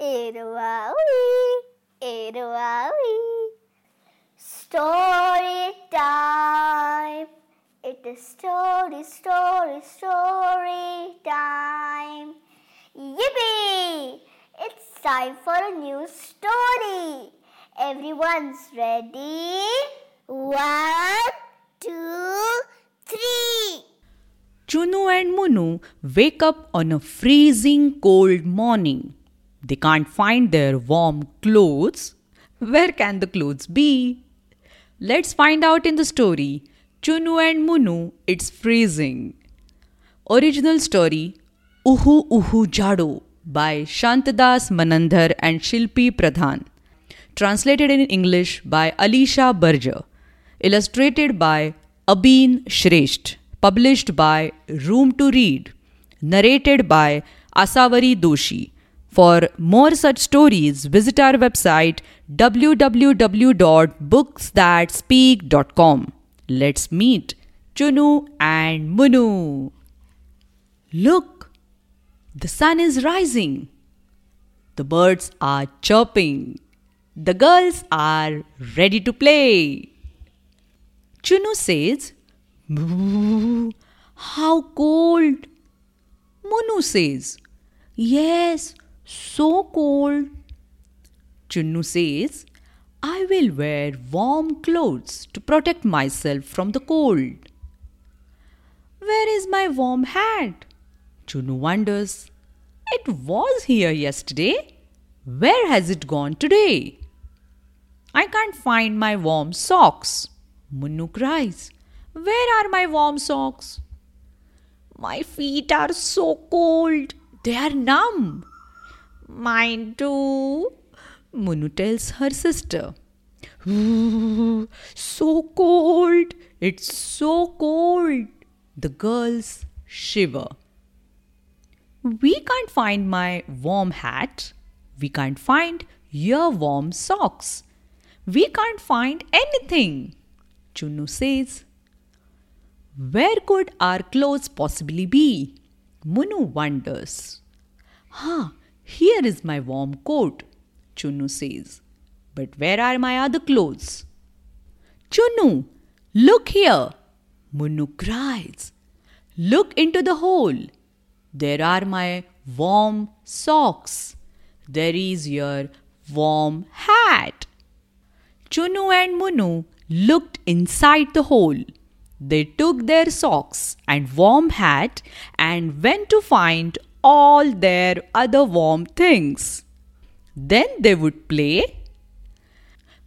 Eroawi, Eroawi. Story time. It is story, story, story time. Yippee! It's time for a new story. Everyone's ready? One, two, three. Chunu and Munu wake up on a freezing cold morning. They can't find their warm clothes. Where can the clothes be? Let's find out in the story Chunu and Munu, It's Freezing. Original story Uhu Uhu Jado by Shantadas Manandhar and Shilpi Pradhan. Translated in English by Alisha Berger. Illustrated by Abeen Shresht. Published by Room to Read. Narrated by Asavari Doshi. For more such stories, visit our website www.booksthatspeak.com. Let's meet Chunu and Munu. Look, the sun is rising. The birds are chirping. The girls are ready to play. Chunu says, "Moo, How cold! Munu says, Yes, so cold. Chunu says, I will wear warm clothes to protect myself from the cold. Where is my warm hat? Chunu wonders. It was here yesterday. Where has it gone today? I can't find my warm socks. Munu cries. Where are my warm socks? My feet are so cold. They are numb. Mine too, Munu tells her sister. so cold! It's so cold! The girls shiver. We can't find my warm hat. We can't find your warm socks. We can't find anything, Chunu says. Where could our clothes possibly be? Munu wonders. Huh, here is my warm coat, Chunu says. But where are my other clothes? Chunu, look here, Munu cries. Look into the hole. There are my warm socks. There is your warm hat. Chunu and Munu looked inside the hole. They took their socks and warm hat and went to find all their other warm things. Then they would play.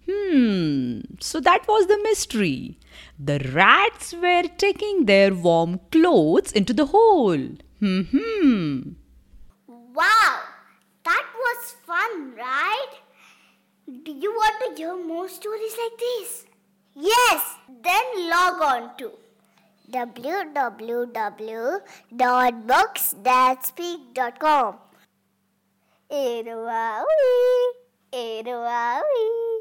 Hmm, so that was the mystery. The rats were taking their warm clothes into the hole. Hmm. Wow, that was fun, right? Do you want to hear more stories like this? Yes, then log on to www.booksthatspeak.com. Eroawi, Eroawi.